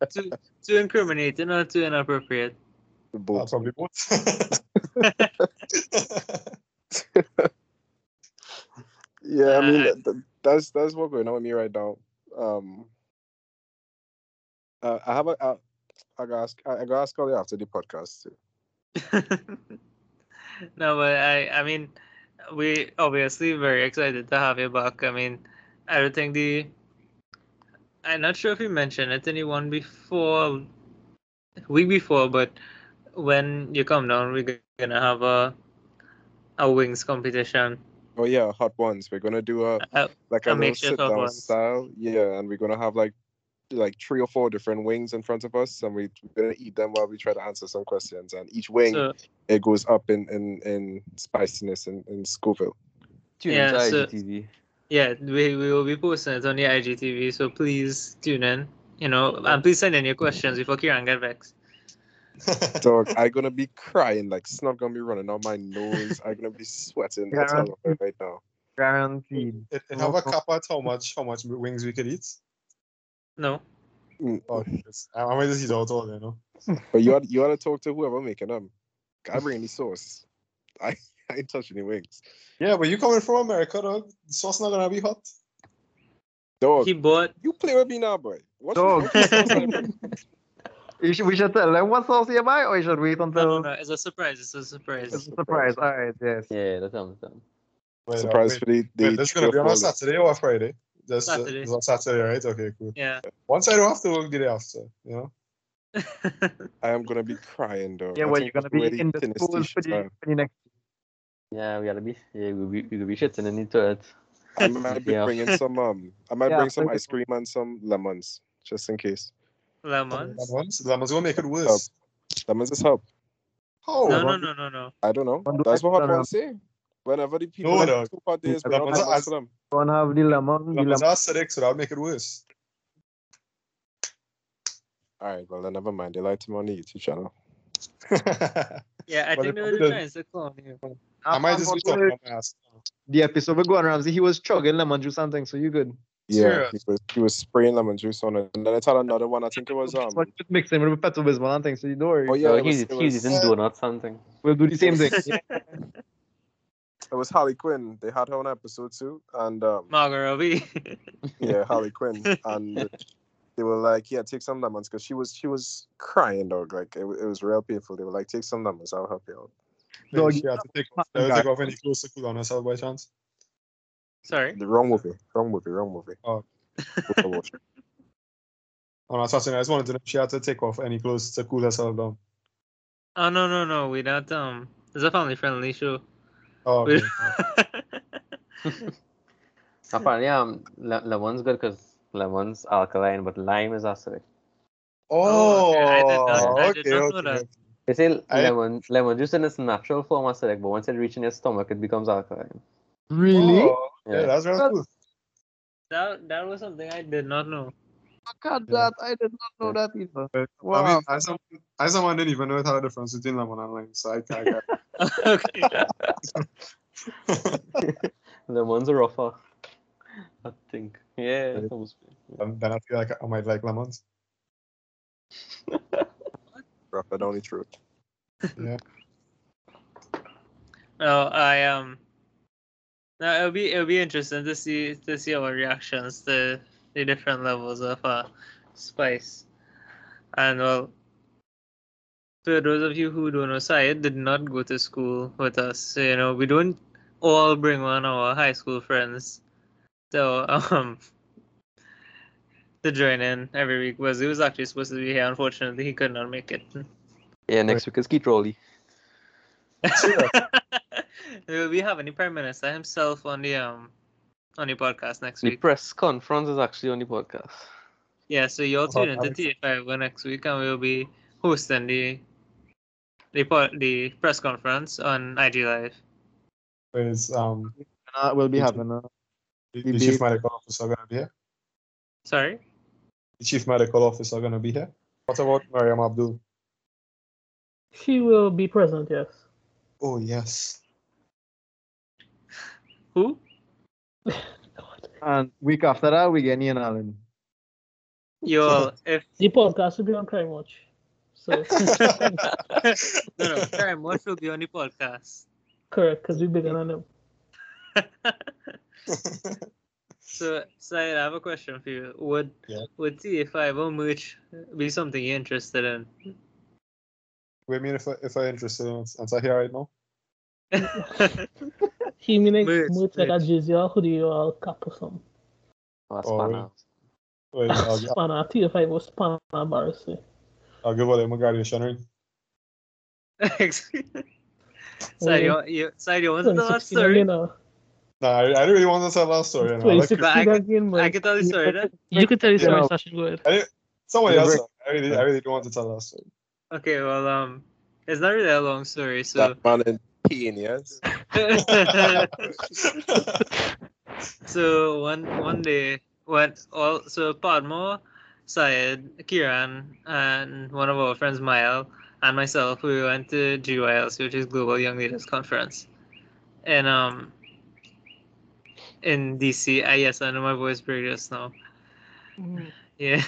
too too incriminating or too inappropriate? The Uh, probably both. Yeah, I mean Uh, th- th- that's that's what's going on with me right now. Um, uh, I have a I, I gotta ask I, gotta ask Ollie after the podcast too. no, but I I mean we obviously very excited to have you back. I mean, I don't think the I'm not sure if you mentioned it anyone before week before, but when you come down, we're gonna have a a wings competition. Oh yeah, hot ones. We're gonna do a Uh, like a a little sit down ones. style. Yeah, and we're gonna have like like three or four different wings in front of us, and we, we're gonna eat them while we try to answer some questions. And each wing so it goes up in in in spiciness and in Scoville. Tune Yeah, into so- IGTV. yeah, we, we will be posting it on the IGTV, so please tune in. You know, and please send in your questions before Kieran get vexed. Dog, I'm gonna be crying like snot gonna be running out my nose. I'm gonna be sweating. I tell right now. Guaranteed. it, it have a cap at how much how much wings we could eat. No. Oh, yes. I, I might just eat out all, you know. But you ought, you ought to talk to whoever making them. I bring the sauce. I, I ain't touching any wings. Yeah, but you coming from America, dog. The sauce not gonna be hot. Dog, He bought you play with me now, boy. What Dog. what sauce I bring? You should, we should tell them what sauce you buy, or you should wait until no, no, it's a surprise. It's a surprise. it's a surprise. All right, yes. Yeah, that's what I'm saying. Wait, uh, Surprise wait, for the, the wait, this gonna be on a. Saturday or a Friday? Just uh, Saturday. it's on Saturday, right? Okay, cool. Yeah. Once I don't have to work the day after, you know. I am gonna be crying though. Yeah, I well, you're gonna be ready in the to school for shit, the, for the next. Yeah, we gotta be. Yeah, we be we could be shitting into it. I might be Yeah. bringing some um I might Yeah, bring some ice cream and some lemons just in case. Lemons? Lemons, lemons gonna make it worse. Lemons is help. How? No, no, no, no, no. I don't know. That's what put hot on ones say. Whenever the people No, have dog. two hot days, The bring out lemons are lemons as- for them. Don't have the lemon. The Lemons lemon. are acidic, so that'll make it worse. All right, well then never mind. They lied to me on the YouTube channel. Yeah, I But think it they were probably trying to clone you. I might just be talking on my ass. The episode with Gordon Ramsay, he was chugging lemon juice and things, so you good. Yeah, he was, he was spraying lemon juice on it. And then I had another one. I think it was um. Just mixing with Pepto Bismol and things, so you don't worry. Oh yeah, so it was, he's it eating donuts something. We'll do the same thing. it was Harley Quinn. They had her on episode two, and um, Margot Robbie. yeah, Harley Quinn, and they were like, "Yeah, take some lemons," because she was she was crying, dog. Like it, it was real painful. They were like, "Take some lemons, I'll help you out." No, Dog, she had to take, off- she had to take off any clothes to cool on herself by chance. Sorry. The wrong movie, wrong movie, wrong movie. Oh. Both of us. On a Saturday, I just wanted to know if she had to take off any clothes to cool herself down. Oh no no no, we not um. It's a family friendly show. Oh, okay. Apparently, um, le- lemon's good because lemon's alkaline, but lime is acidic. Oh, okay, I did not- I okay, did not know okay, that. They say I- lemon lemon juice in its natural form acidic, but once it reaches your stomach, it becomes alkaline. Really? Oh, yeah, Yeah. that's real cool. that that was something I did not know. Look at Yeah. that. I did not know that either. I Wow. mean, I some I someone didn't even know how had a difference between lemon and lime, so I can't. okay. The ones are rougher. I think. Yeah. that was- then then I feel like I might like lemons. Rougher down the throat. Yeah. No, I um. No, it'll be it'll be interesting to see to see our reactions to the different levels of uh, spice, and well, for those of you who don't know, Syed did not go to school with us. So, you know, we don't all bring one of our high school friends. So um. To join in every week was he was actually supposed to be here. Unfortunately, he could not make it. Yeah, next week is Keith Rowley. We'll be having the prime minister himself on the um on the podcast next The week. The press conference is actually on the podcast. Yeah, so you'll tune into nice. TFI next week, and we'll be hosting the the the press conference on IG Live. Is um Uh, we'll be having a the, the chief medical officer gonna be here? Sorry. The chief medical officer gonna be here? What about Mariam Abdul? She will be present, yes. Oh yes. Who? God. and week after that we get Ian Alleyne. You'll if The podcast will be on Crime Watch. So no no Crime Watch will be on the podcast. correct, because we bigger than them. So Syed, I have a question for you. Would Yeah. would TFI or merch be something you're interested in? Wait, I mean if I if I interested in it, answer here right now. He mean like Merch, merch like a merch. jersey or hoodie or a cap or something. Oh, that's Oh, fun really? now. Wait, I'll, gi- Spanner, TFI was Spanner embarrassing. I'll give her my graduation ring. Sorry, you, you, sorry, you want to tell that 2016 story? again, uh, I, I really want to tell that story. You know? I like it. 2016 But I could- again, I can tell the story then. You can tell the story, Yeah. Sasha, go ahead. Somebody else. I really, I really don't want to tell that story. Okay, well, um, it's not really a long story, so. That man in pain, yes. so one one day when all so Padma, Syed, Kiran, and one of our friends Mael and myself we went to GYLC, which is Global Young Leaders Conference, and um in DC. I yes, I know my voice break just now. Mm. Yeah.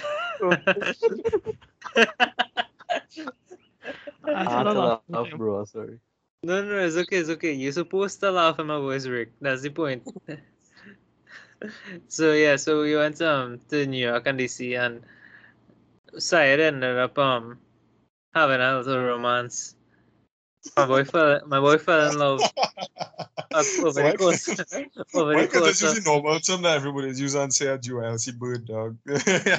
I I said had a laugh, bro. Sorry. No, no, it's okay, it's okay. You're supposed to laugh at my voice break. That's the point. so yeah, so we went um to New York and DC, and Syed ended up um having a little romance. My boy fell, my boy fell in love up over So the why- course, over Why the could course just of. use the normal term that everybody's using and say a ULC bird dog?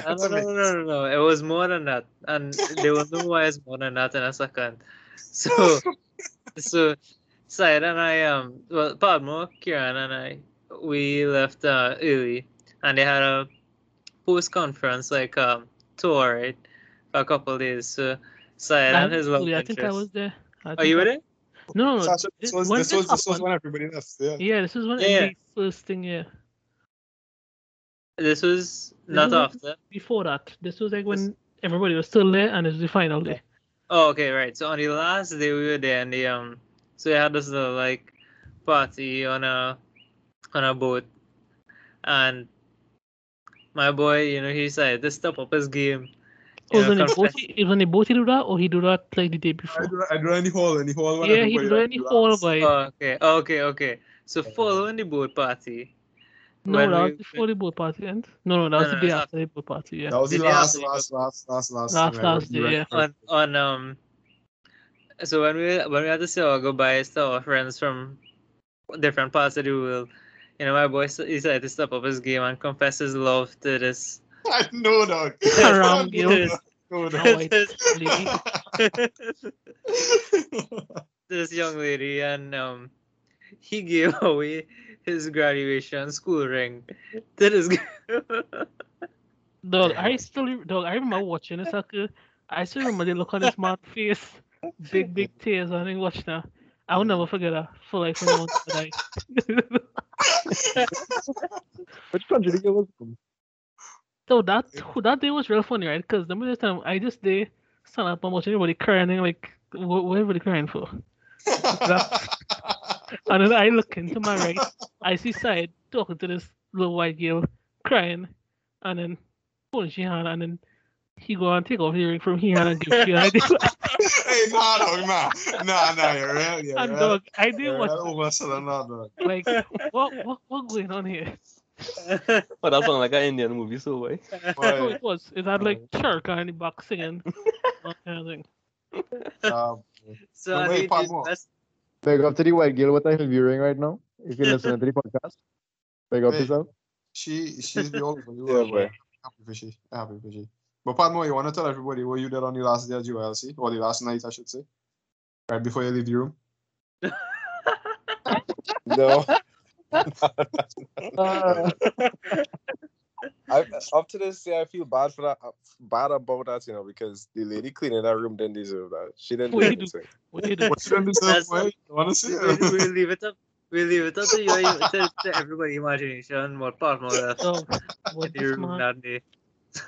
No, no, no, no, no, no. It was more than that, and they will know why it's more than that in a second. So, so Syed and I, um, well, Padma, Kieran, and I, we left uh, early, and they had a post conference like um tour right for a couple of days. So Syed and his love I think I was there. I Are you I- with it? No, no, no. Sasha, This, this was when this was this was when everybody left. Yeah. Yeah, this is when Yeah, yeah. the first thing, yeah. This was This not was- after. Before that, this was like when everybody was still there and it was the final day. Oh, okay, right. So on the last day we were there, and the um, so we had this little like party on a on a boat, and my boy, you know, he decided to step up his game. Oh, You know, was on the boat, confess- he, was on the boat he do that, or he do that like the day I before? do, I do any hall, any hall. when Yeah, he everybody do like any relax. hall vibe. Oh, okay, okay, okay. So following the boat party. No, when that we- was before the boat party end. No, no, that was No, the no, day it's after the boat party. Yeah. That was the Did they last, have- last, last, last, last, Last, last day, yeah. on on um. So when we when we had to say our goodbyes to our friends from different parts of the world, you know, my boy s- decided to step up his game and confess his love to this I know, dog. Haram I girl. know, no, Now dog. This young lady and um he gave away his graduation school ring That is this girl. Dog, I still dog. I remember watching this. Like, I still remember the look on this man's face, big big tears. and I watch now. I will never forget that for like when I want to die. Which country did you go from? So that that day was real funny, right? Because the this time I just day stand up and watch everybody crying and like what, what everybody crying for? And then I look into my right, I see Syed talking to this little white girl crying, and then holding she hand, and then he go and take off the ring from here and give she hand. hey, nah, dog, nah, nah, nah, you're real, you're and real. dog, I did You're what real overselling dog. like what what what going on here? But that sounds like an Indian movie, so why? So Why? it was. It had like Cherka in the back singing. that kind of thing. Um, so No, I wait, need more. best- Big up to the white girl what I'm viewing right now. If you're listening to the podcast. Big up Hey. yourself. she, she's the old one. Yeah, boy. Happy for she. Happy for she. But Padmo, you want to tell everybody what you did on the last day at ULC, or the last night, I should say, right before you leave the room. No. Uh, I, up to this day, I feel bad for that, bad about that, you know, because the lady cleaning that room didn't deserve that. She didn't do What you do? anything. What do you do? What you done deserve, That's- boy? You want to see we, it? we'll leave it up. We'll leave it up to you, to, to everybody imagination what part more left So, what in this your room man? that day.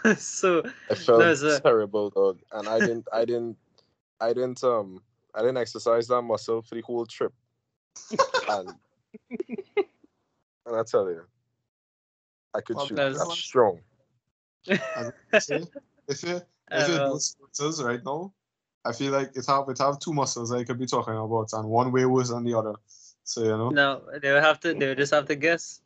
so I felt No, sir. terrible, dog, and I didn't, I didn't, I didn't, um, I didn't exercise that muscle for the whole trip, and and I tell you, I could Well, shoot. that's- That's strong. See? if you if you do sports right now, I feel like it have it have two muscles I could be talking about, and one way worse than the other. So you know. no, they will have to. They will just have to guess.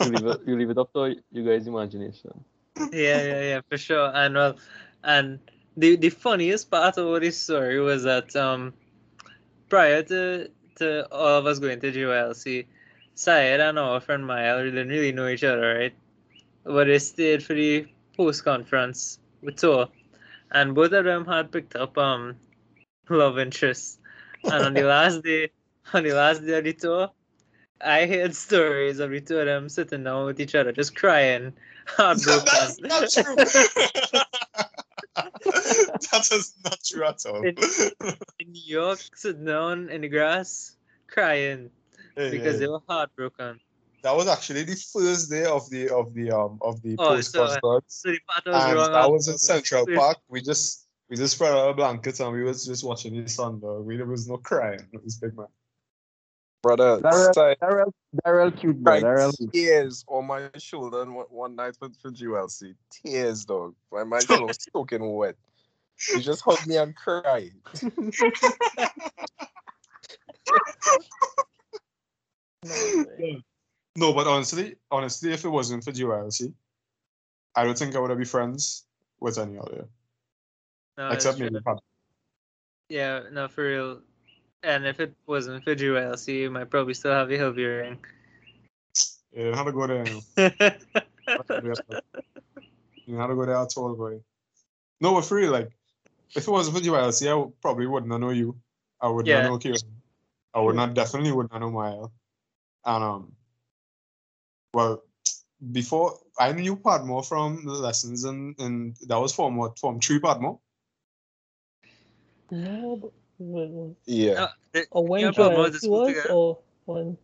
You leave it, you leave it up to you guys' imagination. Yeah, yeah, yeah, for sure. And well, and the the funniest part of this story was that um, prior to to all of us going to GYLC, Syed and our friend of mine. Maya didn't really know each other, right? But they stayed for the post conference with tour, and both of them had picked up um love interests. And on the last day, on the last day of the tour, I heard stories of the two of them sitting down with each other, just crying, heartbroken. That's not true. that is not true at all. in New York, sitting down in the grass, crying because they were heartbroken. that was actually the first day of the of the um of the Oh, post so- concert. So the part I was and wrong. that was in Central Park. We just we just spread our blankets and we was just watching the sun. Though we there was no crying. It was big man. Brother, Darrell, Sy- Darrell, Darrell cute boy. cried Darrell. tears on my shoulder one, one night for, for GLC. Tears, dog. My my shoulder was soaking wet. He just hugged me and cried. No. But honestly, honestly, if it wasn't for GYLC, I don't think I would have been friends with any other. No, Except maybe. Yeah, no, for real. And if it wasn't for GLC, you might probably still have a Hillview ring. You didn't have to go there. You, didn't have to go there at all, boy. No, but for real, like, if it wasn't for GYLC, I probably wouldn't know you. I would Yeah. not know Kieran. I would not definitely would not know Maya. And um, well, before I knew Padmo from the lessons, and and that was from what from Tree Padmo. No, but wait, wait. Yeah. No, the- Or when Yeah, Joel Bob went to school was, together. or when?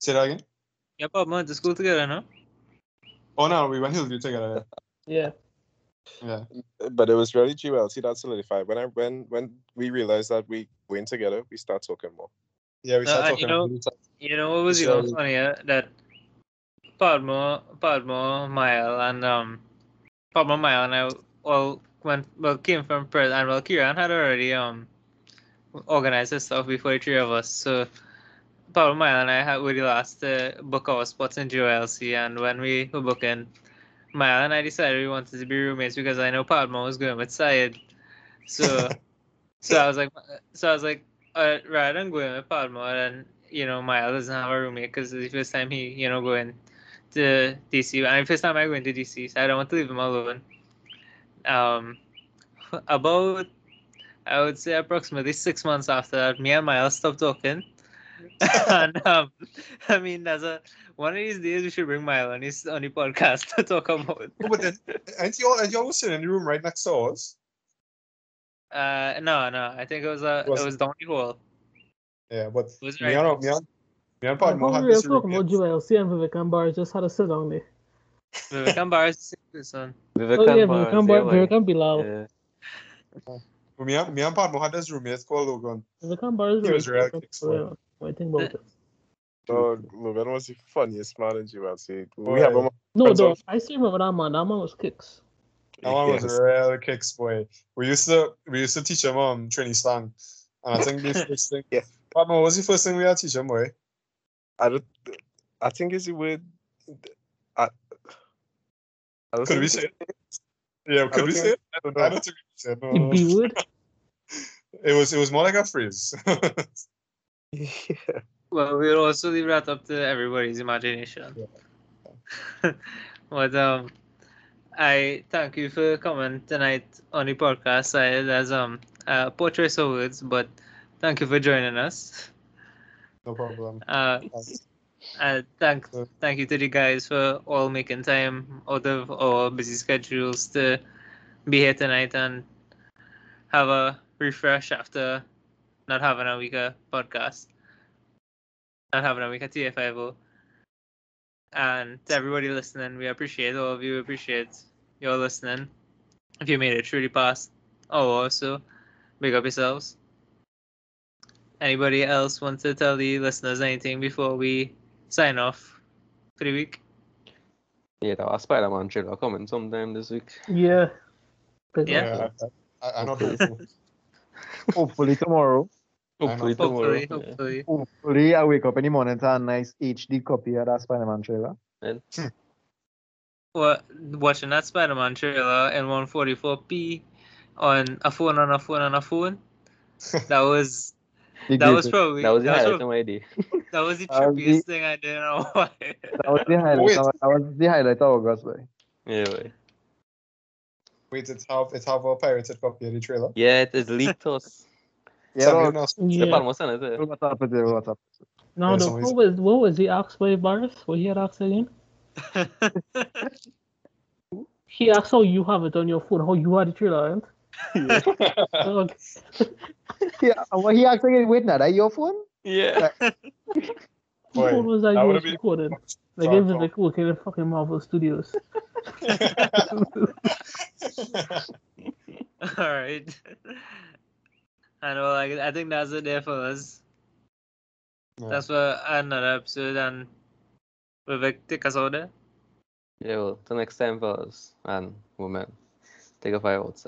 Say that again. yeah, Bob went to school together, no? Oh no, we went Hillview together. Yeah. Yeah. Yeah. But it was really GLC that solidified. When I when when we realized that we went together, we start talking more. Yeah, we started and you know- about. You know what was even funnier? That Padmo, Padmo, Mile, and um, Padmo, Mile, and I all went well came from Perth, and well, Kieran had already um organized his stuff before the three of us. So Padmo, Mile, and I had were the last to book our spots in GOLC, and when we were booking, Mile and I decided we wanted to be roommates because I know Padmo was going with Syed. So, so I was like, so I was like, uh, rather than going with Padmo, and you know, Miles doesn't have a roommate because it's the first time he, you know, going to DC. And first time I went to DC, so I don't want to leave him alone. Um, about, I would say approximately six months after that, me and Miles stopped talking. and um, I mean, as a one of these days, we should bring Miles on his on the podcast to talk about. Oh, but then, and you all, and you all sitting in the room right next to us. Uh, no, no, I think it was uh, Was- it was down the hall. Yeah, but It was me right. and me and me and I Padmo thought had we were this talking about roommate. Joel. C and Vivek and Bar just had to sit down there. Vivek and Barris is the same person. Vivek Oh yeah, and Bars, Vivekan yeah, Bar- why? Vivekan Bilal. Yeah. But me and me and Padmo had this roommate called Logan. Vivekan Bar is He was really real kicks, for I think about it. Dog, Logan was the funniest man in GYC. We have a No, Hands though, off. I still remember that man. That man was kicks. That one was Yes. a real kicks boy. We used to we used to teach him um Trini slang. And I think the first thing Yeah. Padmo, what was the first thing we had to teach him, boy? I don't. I think it's the word. I, I Could we think say it? Yeah, could don't we say it? I don't know. I don't think we said The no. B word. It was it was more like a phrase. Yeah. Well, we'll also leave that up to everybody's imagination. but um, I thank you for coming tonight on the podcast. Side as um, uh, poor of words, but thank you for joining us. no problem. Uh, uh, thank thank you to the guys for all making time out of our busy schedules to be here tonight and have a refresh after not having a week of podcast, not having a week of TFIO. And to everybody listening, we appreciate all of you. Appreciate your listening. If you made it through the past oh also, so, big up yourselves. Anybody else want to tell the listeners anything before we sign off for the week? Yeah, that was Spider-Man trailer coming sometime this week. Yeah. Big Yeah. Yeah, I, I, I'm not. Hopefully tomorrow. Hopefully tomorrow. Hopefully, yeah. hopefully. Hopefully I wake up in the morning to a nice HD copy of that Spider-Man trailer. Well, watching that Spider-Man trailer in 144p on a phone on a phone on a phone. That was that was probably That was the that highlight was, of my day. that was the That was the- trippiest thing I did in a while. That was the highlight. Wait. Of, that was the highlight of August, boy. Yeah, boy. Wait, it's have it's have a pirated copy of the trailer. Yeah, it is leaked to us. Yeah, Something dog. else. The Yeah. Palmo it. What's up with it? What's up? Now, Yeah, the, what was what was he asked by Barris? What he had asked again? He asked how you have it on your phone, how you had the trailer, right? Dog. Yeah, and what he actually wait now, that your phone? Yeah. What Boy, phone was that that you would've was been- Like Sorry, it was Paul. like working in fucking Marvel Studios. All right. I know, like I think that's it there for us. Yeah. That's for another episode, and Vivek us there. Yeah, well, till next time, fellas and women. Take a fire outside.